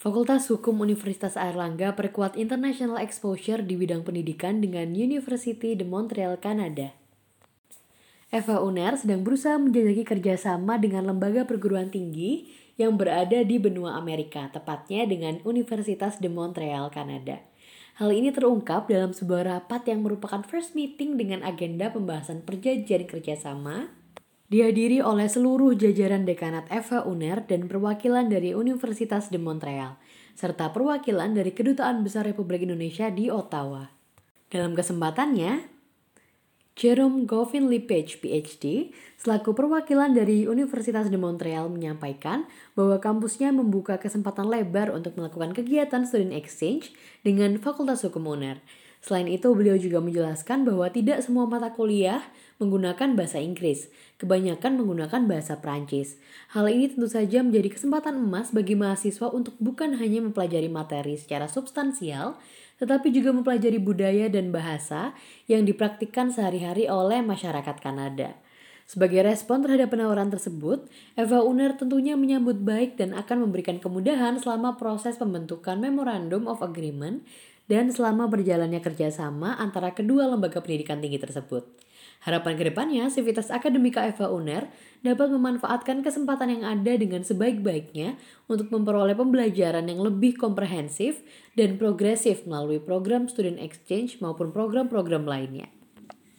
Fakultas Hukum Universitas Airlangga perkuat international exposure di bidang pendidikan dengan University de Montreal, Kanada. Eva Uner sedang berusaha menjajaki kerjasama dengan lembaga perguruan tinggi yang berada di benua Amerika, tepatnya dengan Universitas de Montreal, Kanada. Hal ini terungkap dalam sebuah rapat yang merupakan first meeting dengan agenda pembahasan perjanjian kerjasama dihadiri oleh seluruh jajaran dekanat Eva Uner dan perwakilan dari Universitas de Montreal, serta perwakilan dari Kedutaan Besar Republik Indonesia di Ottawa. Dalam kesempatannya, Jerome Govin Lepage, PhD, selaku perwakilan dari Universitas de Montreal menyampaikan bahwa kampusnya membuka kesempatan lebar untuk melakukan kegiatan student exchange dengan Fakultas Hukum UNER. Selain itu, beliau juga menjelaskan bahwa tidak semua mata kuliah menggunakan bahasa Inggris, kebanyakan menggunakan bahasa Prancis. Hal ini tentu saja menjadi kesempatan emas bagi mahasiswa untuk bukan hanya mempelajari materi secara substansial, tetapi juga mempelajari budaya dan bahasa yang dipraktikkan sehari-hari oleh masyarakat Kanada. Sebagai respon terhadap penawaran tersebut, Eva Uner tentunya menyambut baik dan akan memberikan kemudahan selama proses pembentukan Memorandum of Agreement dan selama berjalannya kerjasama antara kedua lembaga pendidikan tinggi tersebut. Harapan ke depannya, Sivitas Akademika Eva Uner dapat memanfaatkan kesempatan yang ada dengan sebaik-baiknya untuk memperoleh pembelajaran yang lebih komprehensif dan progresif melalui program student exchange maupun program-program lainnya.